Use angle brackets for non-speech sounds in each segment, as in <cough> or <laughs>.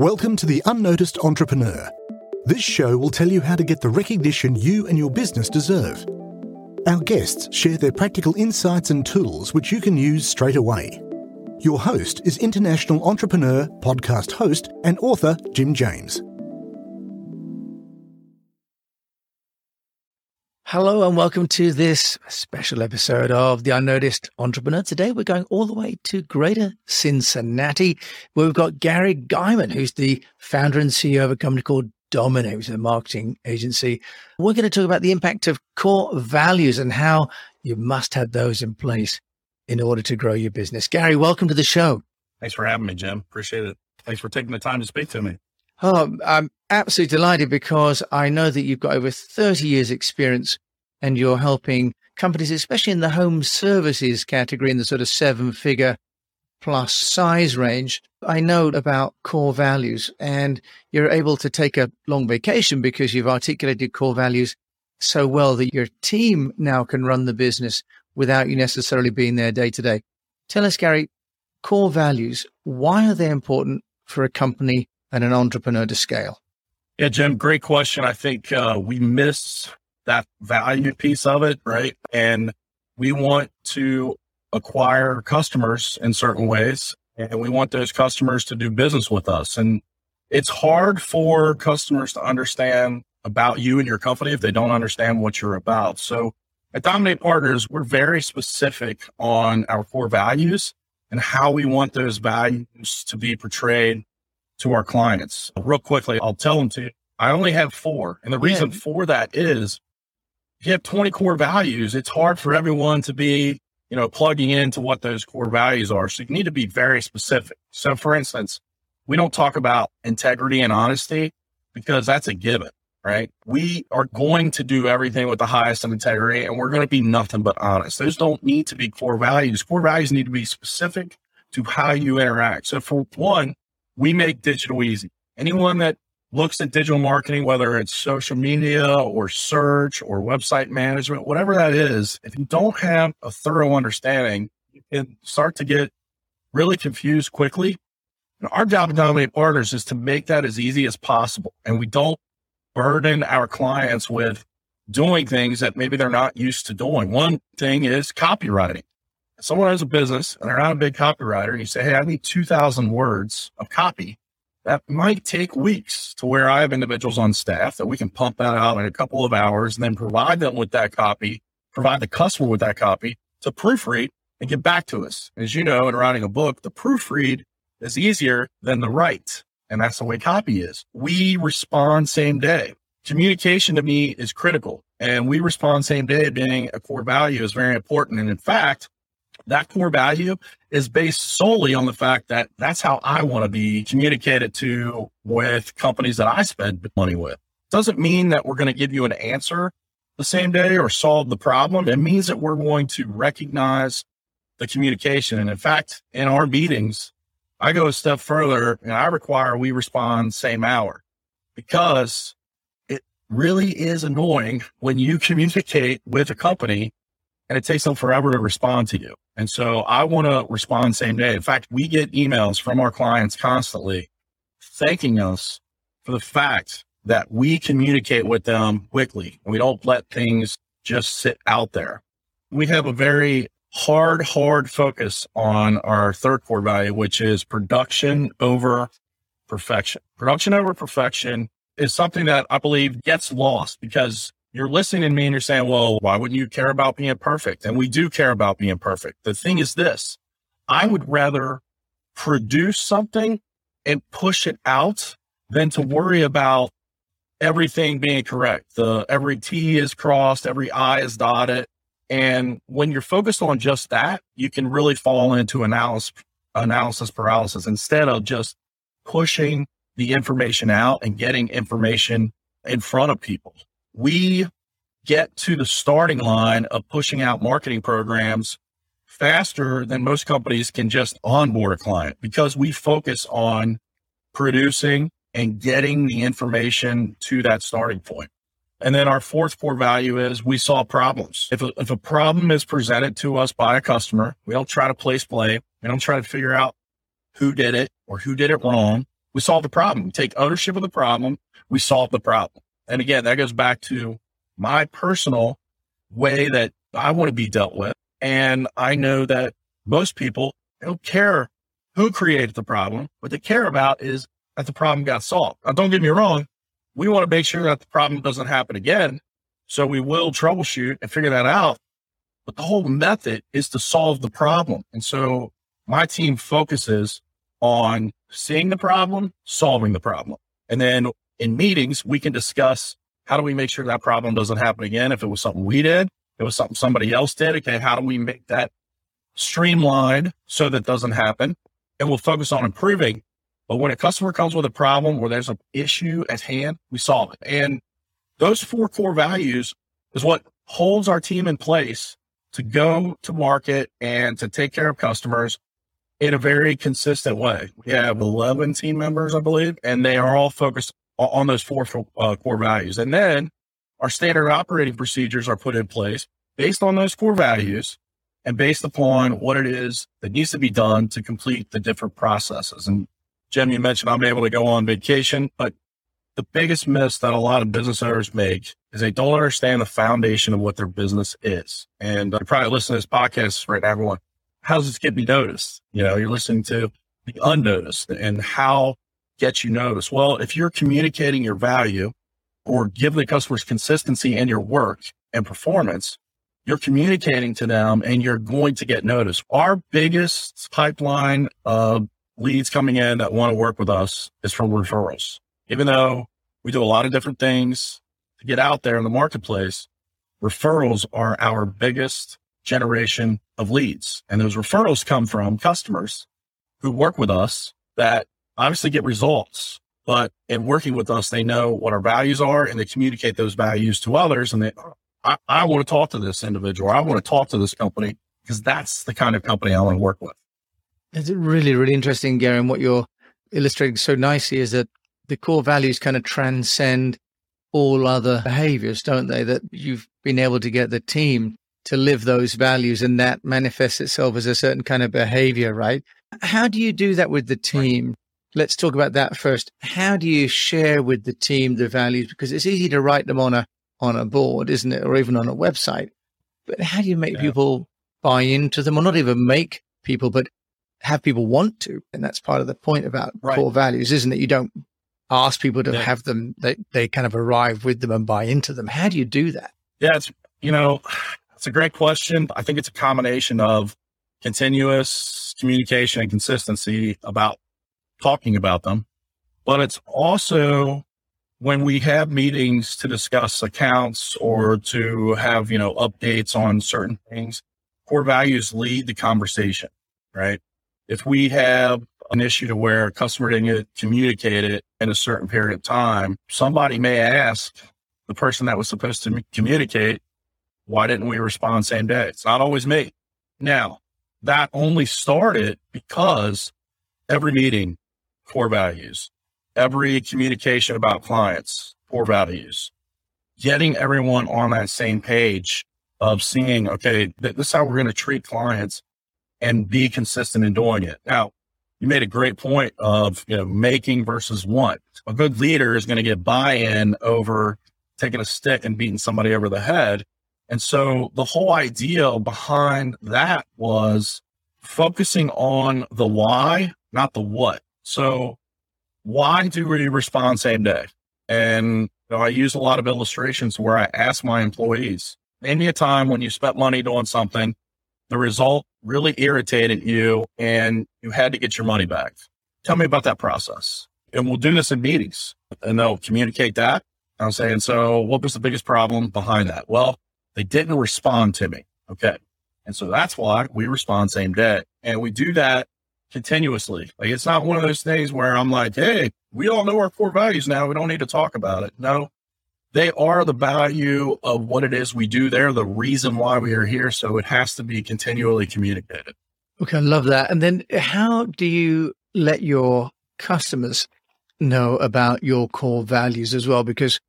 Welcome to The Unnoticed Entrepreneur. This show will tell you how to get the recognition you and your business deserve. Our guests share their practical insights and tools which you can use straight away. Your host is international entrepreneur, podcast host, and author Jim James. Hello and welcome to this special episode of The Unnoticed Entrepreneur. Today we're going all the way to Greater Cincinnati, where we've got Gary Geiman, who's the founder and CEO of a company called DMN8, which is a marketing agency. We're going to talk about the impact of core values and how you must have those in place in order to grow your business. Gary, welcome to the show. Thanks for having me, Jim. Appreciate it. Thanks for taking the time to speak to me. Oh, I'm absolutely delighted because I know that you've got over 30 years experience and you're helping companies, especially in the home services category in the sort of seven figure plus size range. I know about core values and you're able to take a long vacation because you've articulated core values so well that your team now can run the business without you necessarily being there day to day. Tell us, Gary, core values, why are they important for a company and an entrepreneur to scale? Yeah, Jim, great question. I think uh, we miss that value piece of it, right? And we want to acquire customers in certain ways, and we want those customers to do business with us. And it's hard for customers to understand about you and your company if they don't understand what you're about. So at DMN8 Partners, we're very specific on our core values and how we want those values to be portrayed to our clients. Real quickly, I'll tell them to you. I only have four. And the reason yeah. for that is if you have 20 core values, it's hard for everyone to be, you know, plugging into what those core values are. So you need to be very specific. So for instance, we don't talk about integrity and honesty because that's a given, right? We are going to do everything with the highest of integrity and we're going to be nothing but honest. Those don't need to be core values. Core values need to be specific to how you interact. So for one, we make digital easy. Anyone that looks at digital marketing, whether it's social media or search or website management, whatever that is, if you don't have a thorough understanding, you can start to get really confused quickly. And our job at DMN8 Partners is to make that as easy as possible. And we don't burden our clients with doing things that maybe they're not used to doing. One thing is copywriting someone has a business and they're not a big copywriter, and you say, Hey, I need 2,000 words of copy, that might take weeks to where I have individuals on staff that we can pump that out in a couple of hours and then provide them with that copy, provide the customer with that copy to proofread and get back to us. As you know, in writing a book, the proofread is easier than the write. And that's the way copy is. We respond same day. Communication to me is critical and we respond same day being a core value is very important. And in fact, that core value is based solely on the fact that that's how I want to be communicated to with companies that I spend money with. Doesn't mean that we're going to give you an answer the same day or solve the problem. It means that we're going to recognize the communication. And in fact, in our meetings, I go a step further and I require we respond same hour because it really is annoying when you communicate with a company and it takes them forever to respond to you. And so I want to respond same day. In fact, we get emails from our clients constantly thanking us for the fact that we communicate with them quickly we don't let things just sit out there. We have a very hard, hard focus on our third core value, which is production over perfection. Production over perfection is something that I believe gets lost because you're listening to me and you're saying, well, why wouldn't you care about being perfect? And we do care about being perfect. The thing is this, I would rather produce something and push it out than to worry about everything being correct. The every T is crossed, every I is dotted. And when you're focused on just that, you can really fall into analysis, analysis paralysis instead of just pushing the information out and getting information in front of people we get to the starting line of pushing out marketing programs faster than most companies can just onboard a client because we focus on producing and getting the information to that starting point. And then our fourth core value is we solve problems. If a, if a problem is presented to us by a customer, we don't try to place blame. We don't try to figure out who did it or who did it wrong. we solve the problem. We take ownership of the problem. We solve the problem. And again, that goes back to my personal way that I want to be dealt with. And I know that most people don't care who created the problem. What they care about is that the problem got solved. Now, don't get me wrong. We want to make sure that the problem doesn't happen again. So we will troubleshoot and figure that out. But the whole method is to solve the problem. And so my team focuses on seeing the problem, solving the problem. And then in meetings, we can discuss how do we make sure that problem doesn't happen again? If it was something we did, it was something somebody else did. Okay. How do we make that streamlined so that doesn't happen? And we'll focus on improving. But when a customer comes with a problem or there's an issue at hand, we solve it. And those four core values is what holds our team in place to go to market and to take care of customers in a very consistent way. We have 11 team members, I believe, and they are all focused on those four uh, core values. And then our standard operating procedures are put in place based on those core values and based upon what it is that needs to be done to complete the different processes. And Jim, you mentioned I'm able to go on vacation, but the biggest miss that a lot of business owners make is they don't understand the foundation of what their business is. And you're probably listening to this podcast right now, everyone. How does this get me noticed? You know, you're listening to the unnoticed and how get you noticed. Well, if you're communicating your value or giving the customers consistency in your work and performance, you're communicating to them and you're going to get noticed. Our biggest pipeline of leads coming in that want to work with us is from referrals. Even though we do a lot of different things to get out there in the marketplace, referrals are our biggest generation of leads. And those referrals come from customers who work with us that obviously get results, but in working with us, they know what our values are and they communicate those values to others. And they, I, I want to talk to this individual. I want to talk to this company because that's the kind of company I want to work with. It's really, really interesting, Gary. And what you're illustrating so nicely is that the core values kind of transcend all other behaviors, don't they? That you've been able to get the team to live those values and that manifests itself as a certain kind of behavior, right? How do you do that with the team? Let's talk about that first. How do you share with the team the values? Because it's easy to write them on a on a board, isn't it, or even on a website. But how do you make yeah. people buy into them, or not even make people, but have people want to? And that's part of the point about right. core values, isn't it? You don't ask people to yeah. have them; they they kind of arrive with them and buy into them. How do you do that? Yeah, it's you know, it's a great question. I think it's a combination of continuous communication and consistency about talking about them. But it's also when we have meetings to discuss accounts or to have, you know, updates on certain things, core values lead the conversation, right? If we have an issue to where a customer didn't get communicated in a certain period of time, somebody may ask the person that was supposed to communicate, why didn't we respond same day? It's not always me. Now, that only started because every meeting core values, every communication about clients, core values, getting everyone on that same page of seeing, okay, this is how we're going to treat clients and be consistent in doing it. Now, you made a great point of, you know, making versus want. A good leader is going to get buy-in over taking a stick and beating somebody over the head. And so the whole idea behind that was focusing on the why, not the what. So why do we respond same day? And you know, I use a lot of illustrations where I ask my employees, name me a time when you spent money doing something, the result really irritated you and you had to get your money back. Tell me about that process. And we'll do this in meetings and they'll communicate that. I'm saying, so what was the biggest problem behind that? Well, they didn't respond to me. Okay. And so that's why we respond same day. And we do that continuously. Like it's not one of those things where I'm like, hey, we all know our core values now. We don't need to talk about it. No, they are the value of what it is we do. They're the reason why we are here. So it has to be continually communicated. Okay, I love that. And then how do you let your customers know about your core values as well? Because,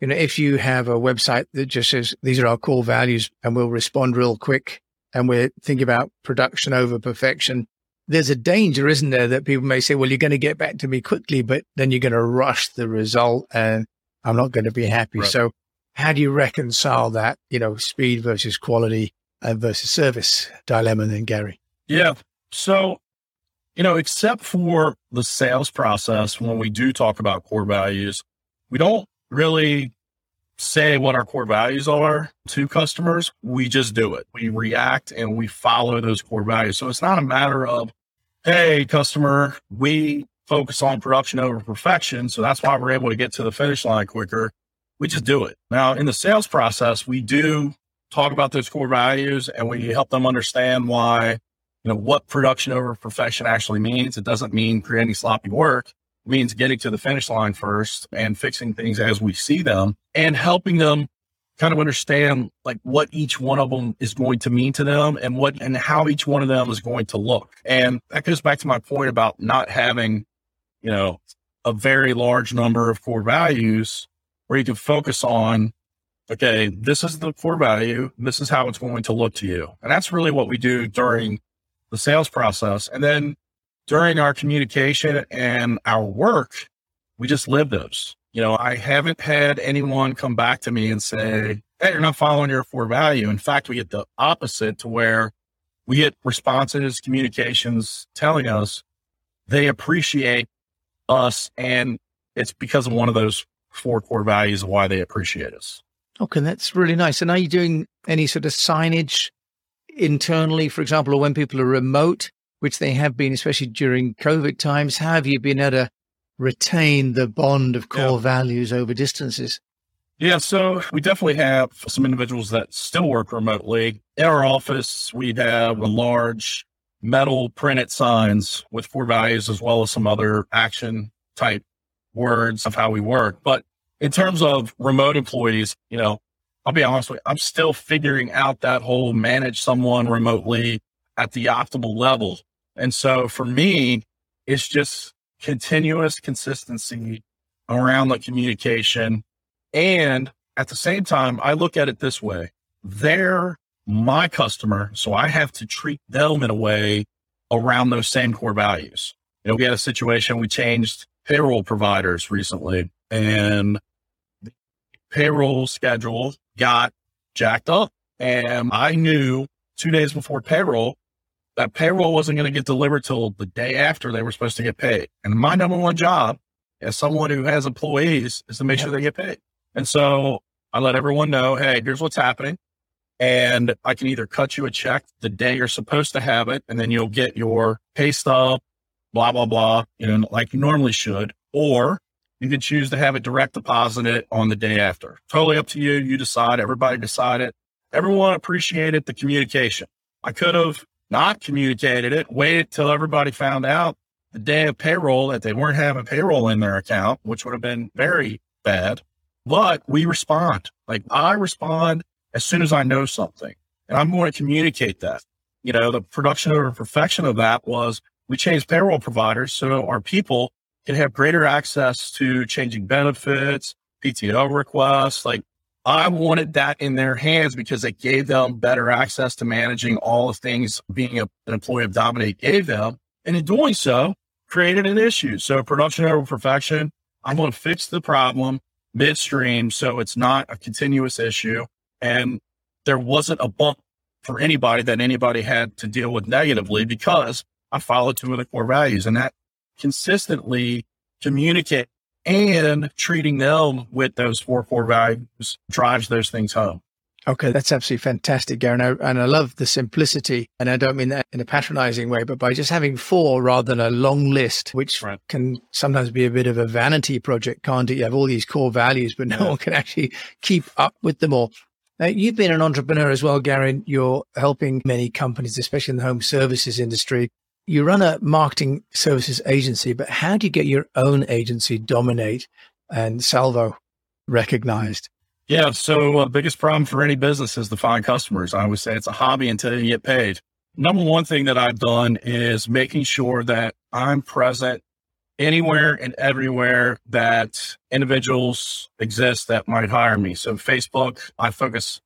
you know, if you have a website that just says these are our core values and we'll respond real quick and we're thinking about production over perfection, there's a danger, isn't there, that people may say, well, you're going to get back to me quickly, but then you're going to rush the result and I'm not going to be happy. Right. So how do you reconcile that, you know, speed versus quality and versus service dilemma then, Gary? Yeah. So, you know, except for the sales process, when we do talk about core values, we don't really say what our core values are to customers. We just do it. We react and we follow those core values. So it's not a matter of, hey, customer, we focus on production over perfection. So that's why we're able to get to the finish line quicker. We just do it. Now, in the sales process, we do talk about those core values and we help them understand why, you know, what production over perfection actually means. It doesn't mean creating sloppy work means getting to the finish line first and fixing things as we see them and helping them kind of understand like what each one of them is going to mean to them and what and how each one of them is going to look. And that goes back to my point about not having, you know, a very large number of core values where you can focus on, okay, this is the core value. This is how it's going to look to you. And that's really what we do during the sales process. And then during our communication and our work, we just live those. You know, I haven't had anyone come back to me and say, Hey, you're not following your four value. In fact, we get the opposite to where we get responses, communications telling us they appreciate us. And it's because of one of those four core values why they appreciate us. Okay, that's really nice. And are you doing any sort of signage internally, for example, or when people are remote? which they have been, especially during COVID times. Have you been able to retain the bond of core yeah. values over distances? Yeah, so we definitely have some individuals that still work remotely. In our office, we have a large metal printed signs with core values as well as some other action type words of how we work. But in terms of remote employees, you know, I'll be honest with you, I'm still figuring out that whole manage someone remotely at the optimal level. And so for me, it's just continuous consistency around the communication. And at the same time, I look at it this way. They're my customer. So I have to treat them in a way around those same core values. You know, we had a situation, we changed payroll providers recently and the payroll schedule got jacked up. And I knew two days before payroll that payroll wasn't going to get delivered till the day after they were supposed to get paid. And my number one job as someone who has employees is to make sure they get paid. And so I let everyone know, Hey, here's what's happening. And I can either cut you a check the day you're supposed to have it, and then you'll get your pay stub, blah, blah, blah, you know, like you normally should, or you can choose to have it direct deposited on the day after. Totally up to you. You decide. Everybody decided. Everyone appreciated the communication. I could have not communicated it, waited till everybody found out the day of payroll that they weren't having payroll in their account, which would have been very bad. But we respond. Like I respond as soon as I know something and I'm going to communicate that. You know, the production over perfection of that was we changed payroll providers so our people can have greater access to changing benefits, PTO requests, like I wanted that in their hands because it gave them better access to managing all the things being a, an employee of DMN8 gave them. And in doing so, created an issue. So production over perfection, I'm going to fix the problem midstream. So it's not a continuous issue. And there wasn't a bump for anybody that anybody had to deal with negatively because I followed two of the core values and that consistently communicate and treating them with those four core values drives those things home. Okay, that's absolutely fantastic, Gary. And I, and I love the simplicity. And I don't mean that in a patronizing way, but by just having four rather than a long list, which right. can sometimes be a bit of a vanity project, can't it? You have all these core values, but no yeah. one can actually keep up with them all. Now, you've been an entrepreneur as well, Gary. You're helping many companies, especially in the home services industry, you run a marketing services agency, but how do you get your own agency dominate and Salvo recognized? Yeah. So, uh, biggest problem for any business is to find customers. I always say it's a hobby until you get paid. Number one thing that I've done is making sure that I'm present anywhere and everywhere that individuals exist that might hire me. So, Facebook, I focus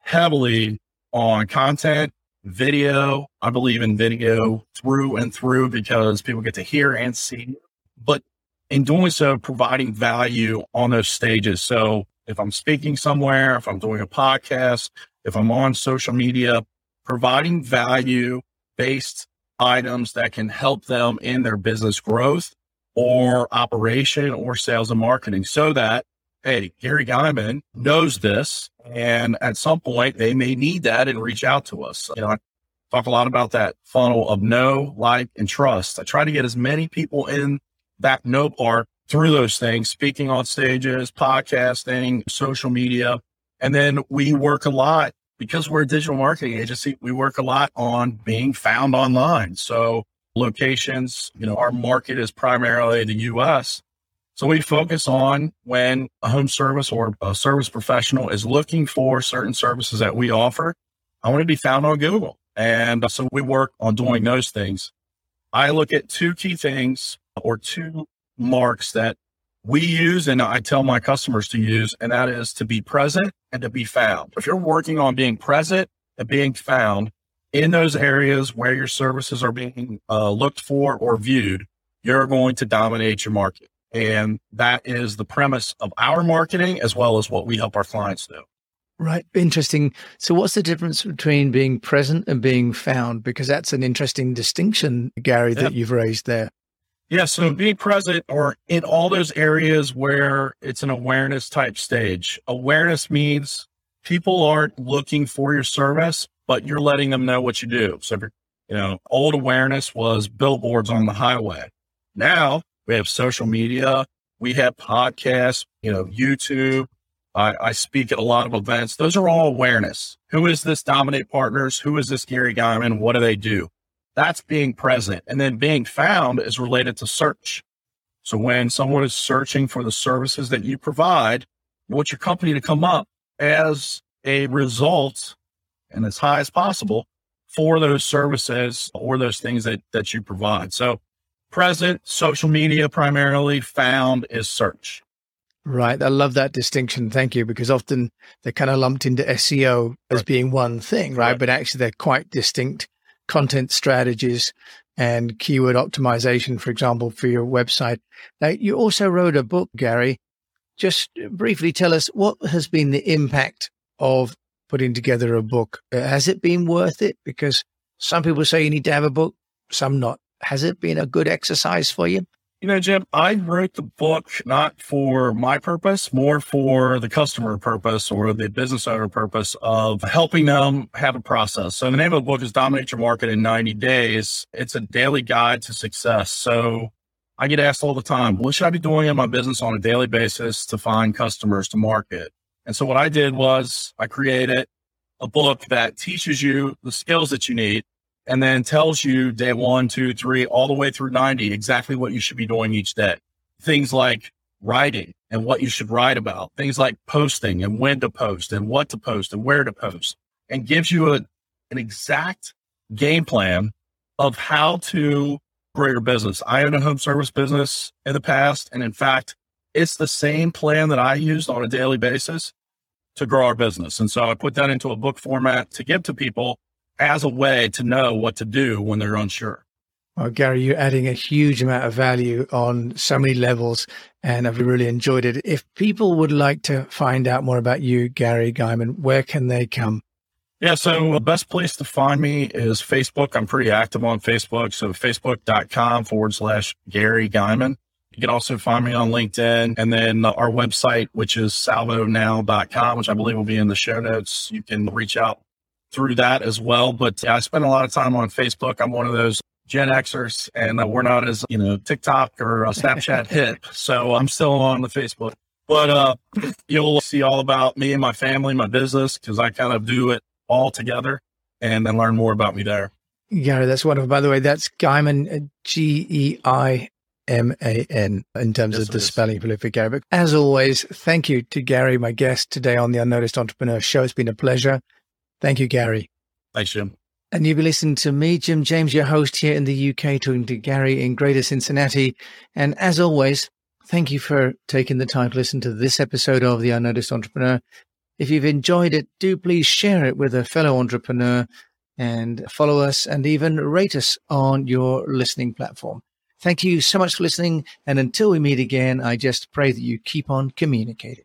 heavily on content video. I believe in video through and through because people get to hear and see. But in doing so, providing value on those stages. So if I'm speaking somewhere, if I'm doing a podcast, if I'm on social media, providing value based items that can help them in their business growth or operation or sales and marketing so that, hey, Gary Geiman knows this. And at some point they may need that and reach out to us. You know, I talk a lot about that funnel of know, like, and trust. I try to get as many people in that know part through those things, speaking on stages, podcasting, social media. And then we work a lot because we're a digital marketing agency. We work a lot on being found online. So locations, you know, our market is primarily the US. So we focus on when a home service or a service professional is looking for certain services that we offer. I want to be found on Google. And so we work on doing those things. I look at two key things or two marks that we use and I tell my customers to use, and that is to be present and to be found. If you're working on being present and being found in those areas where your services are being uh, looked for or viewed, you're going to dominate your market. And that is the premise of our marketing as well as what we help our clients do. Right. Interesting. So, what's the difference between being present and being found? Because that's an interesting distinction, Gary, that you've raised there. Yeah. So being present or in all those areas where it's an awareness type stage. Awareness means people aren't looking for your service, but you're letting them know what you do. So, you know, old awareness was billboards on the highway. Now we have social media, we have podcasts, you know, YouTube. I, I speak at a lot of events. Those are all awareness. Who is this DMN8 Partners? Who is this Gary Geiman? What do they do? That's being present. And then being found is related to search. So when someone is searching for the services that you provide, you want your company to come up as a result and as high as possible for those services or those things that, that you provide. So present, social media primarily, found is search. Right. I love that distinction. Thank you. Because often they're kind of lumped into SEO as right. being one thing, right? right? But actually they're quite distinct content strategies and keyword optimization, for example, for your website. Now, you also wrote a book, Gary. Just briefly tell us what has been the impact of putting together a book. Has it been worth it? Because some people say you need to have a book, some not. Has it been a good exercise for you? You know, Jim, I wrote the book not for my purpose, more for the customer purpose or the business owner purpose of helping them have a process. So the name of the book is Dominate Your Market in 90 Days. It's a daily guide to success. So I get asked all the time, what should I be doing in my business on a daily basis to find customers to market? And so what I did was I created a book that teaches you the skills that you need and then tells you day one, two, three, all the way through 90, exactly what you should be doing each day. Things like writing and what you should write about, things like posting and when to post and what to post and where to post, and gives you a, an exact game plan of how to grow your business. I own a home service business in the past. And in fact, it's the same plan that I used on a daily basis to grow our business. And so I put that into a book format to give to people as a way to know what to do when they're unsure. Well, Gary, you're adding a huge amount of value on so many levels, and I've really enjoyed it. If people would like to find out more about you, Gary Geiman, where can they come? Yeah, so the best place to find me is Facebook. I'm pretty active on Facebook. So facebook.com forward slash Gary Geiman. You can also find me on LinkedIn and then our website, which is salvonow.com, which I believe will be in the show notes. You can reach out through that as well. But I spend a lot of time on Facebook. I'm one of those Gen Xers, and uh, we're not as you know TikTok or uh, Snapchat <laughs> hip, so I'm still on the Facebook. But uh, you'll see all about me and my family, my business, because I kind of do it all together, and then learn more about me there. Gary, that's wonderful. By the way, that's Geiman, uh, G E I M A N, in terms yes, of the spelling prolific Gary. But as always, thank you to Gary, my guest today on the Unnoticed Entrepreneur Show. It's been a pleasure. Thank you, Gary. Thanks, Jim. And you'll be listening to me, Jim James, your host here in the UK, talking to Gary in Greater Cincinnati. And as always, thank you for taking the time to listen to this episode of The Unnoticed Entrepreneur. If you've enjoyed it, do please share it with a fellow entrepreneur and follow us and even rate us on your listening platform. Thank you so much for listening. And until we meet again, I just pray that you keep on communicating.